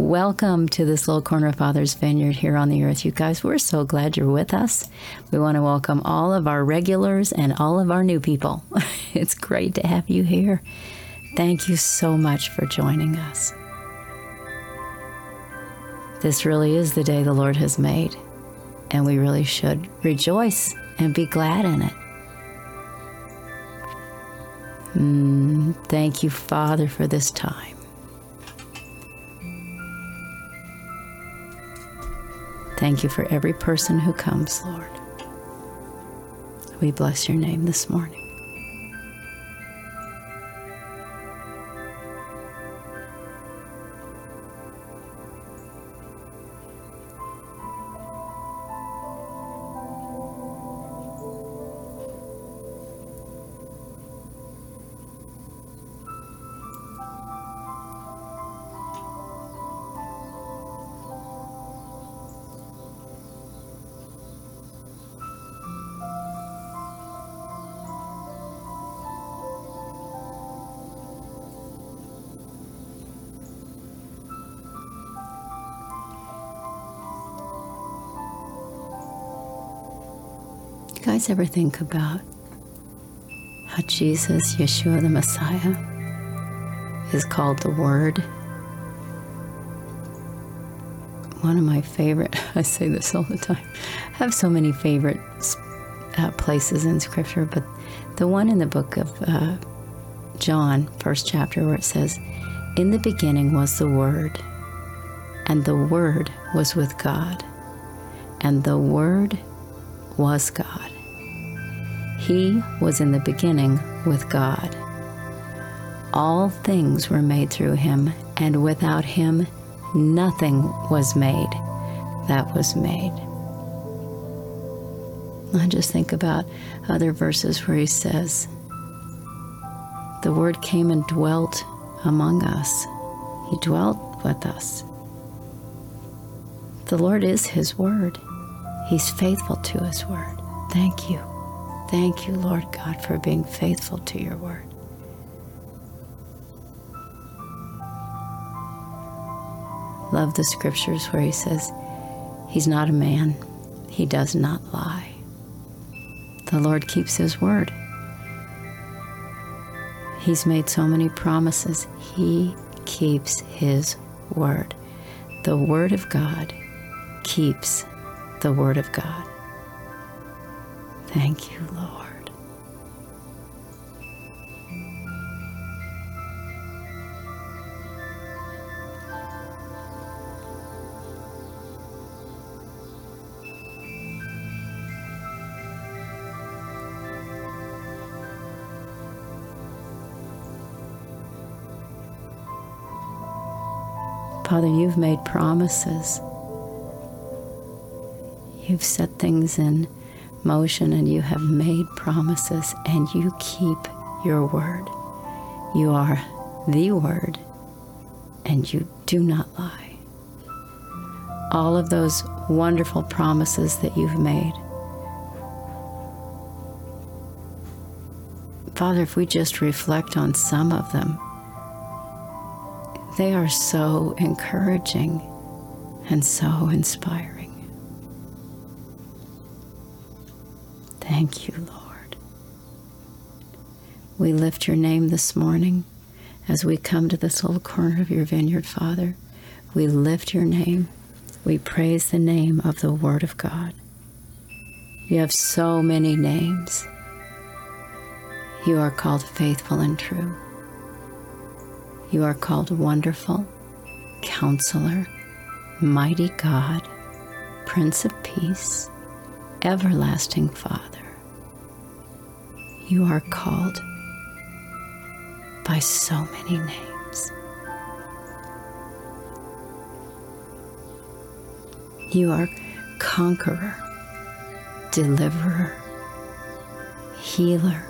Welcome to this little corner of Father's Vineyard here on the earth. You guys, we're so glad you're with us. We want to welcome all of our regulars and all of our new people. it's great to have you here. Thank you so much for joining us. This really is the day the Lord has made, and we really should rejoice and be glad in it. Mm, thank you, Father, for this time. Thank you for every person who comes, Lord. We bless your name this morning. Guys ever think about how Jesus, Yeshua the Messiah, is called the Word? One of my favorite, I say this all the time, I have so many favorite uh, places in Scripture, but the one in the book of uh, John, first chapter, where it says, In the beginning was the Word, and the Word was with God, and the Word was God. He was in the beginning with God. All things were made through him, and without him nothing was made that was made. I just think about other verses where he says, The Word came and dwelt among us. He dwelt with us. The Lord is His Word. He's faithful to His word. Thank you. Thank you, Lord God, for being faithful to your word. Love the scriptures where He says, He's not a man, He does not lie. The Lord keeps His word. He's made so many promises. He keeps His word. The Word of God keeps the Word of God. Thank you, Lord. Father, you've made promises You've set things in motion and you have made promises and you keep your word. You are the word and you do not lie. All of those wonderful promises that you've made. Father, if we just reflect on some of them, they are so encouraging and so inspiring. Thank you, Lord. We lift your name this morning as we come to this little corner of your vineyard, Father. We lift your name. We praise the name of the Word of God. You have so many names. You are called faithful and true. You are called wonderful, counselor, mighty God, Prince of Peace, everlasting Father you are called by so many names. You are conqueror, deliverer, healer.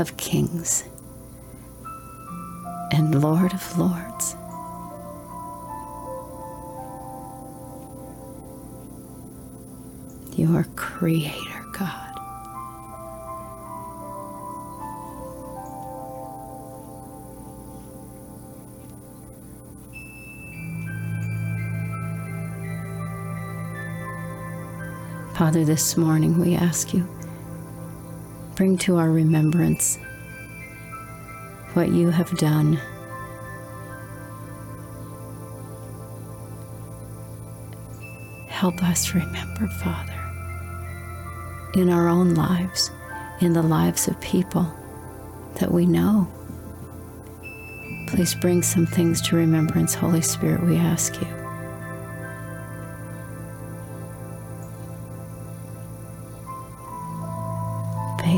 Of kings and Lord of lords. You are Creator God. Father, this morning we ask you, bring to our remembrance what you have done. Help us remember, Father, in our own lives, in the lives of people that we know. Please bring some things to remembrance, Holy Spirit, we ask you.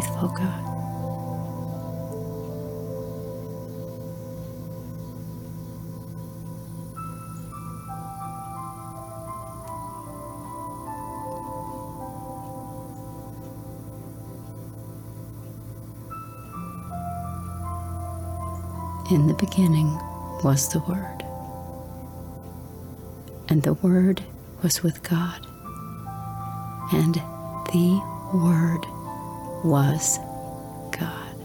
Faithful God. In the beginning was the Word, and the Word was with God, and the Word was God.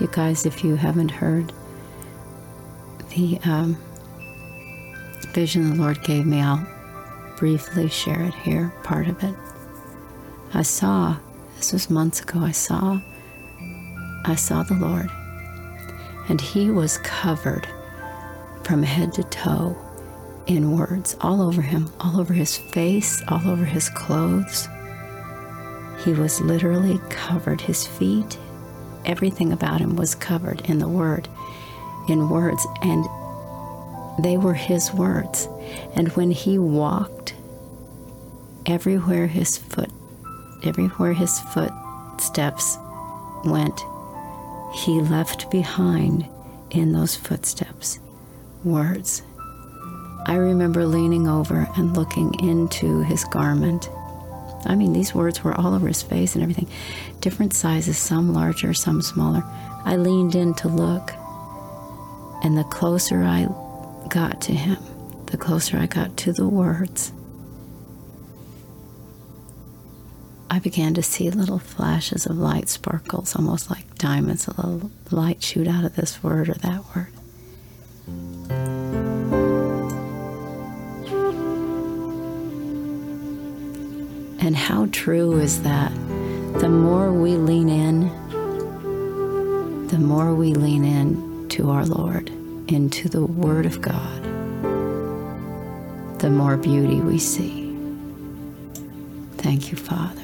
You guys, if you haven't heard the um, vision the Lord gave me, I'll briefly share it here, part of it. I saw, this was months ago, I saw, I saw the Lord, and he was covered from head to toe in words all over him, all over his face, all over his clothes. He was literally covered. His feet, everything about him was covered in the word, in words, and they were his words. And when he walked, everywhere his foot everywhere his footsteps went, he left behind in those footsteps words. I remember leaning over and looking into his garment. I mean, these words were all over his face and everything, different sizes, some larger, some smaller. I leaned in to look, and the closer I got to him, the closer I got to the words, I began to see little flashes of light sparkles, almost like diamonds, a little light shoot out of this word or that word. And how true is that? The more we lean in, the more we lean in to our Lord, into the Word of God, the more beauty we see. Thank you, Father.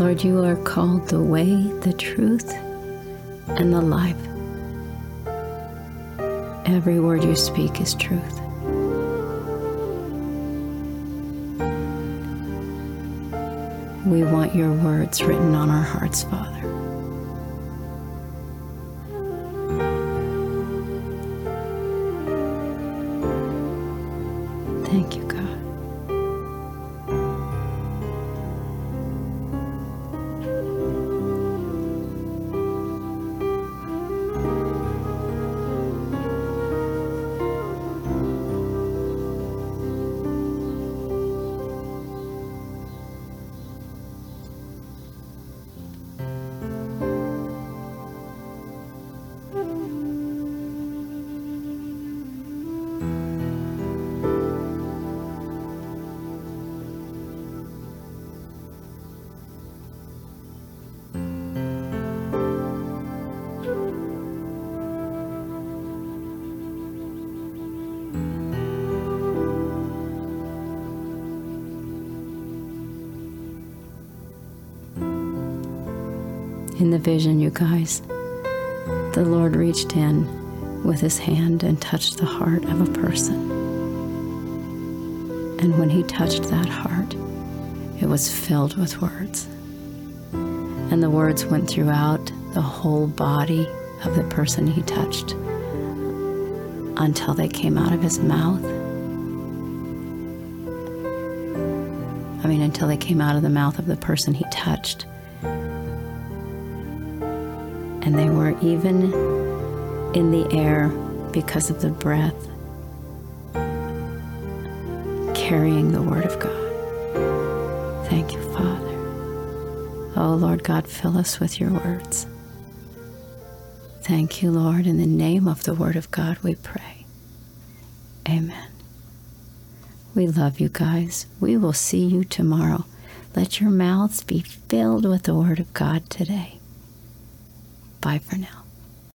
Lord, you are called the way, the truth, and the life. Every word you speak is truth. We want your words written on our hearts, Father. In the vision, you guys, the Lord reached in with his hand and touched the heart of a person. And when he touched that heart, it was filled with words. And the words went throughout the whole body of the person he touched until they came out of his mouth. I mean, until they came out of the mouth of the person he touched. And they were even in the air because of the breath, carrying the Word of God. Thank you, Father. Oh, Lord God, fill us with your words. Thank you, Lord. In the name of the Word of God, we pray. Amen. We love you guys. We will see you tomorrow. Let your mouths be filled with the Word of God today. Bye for now.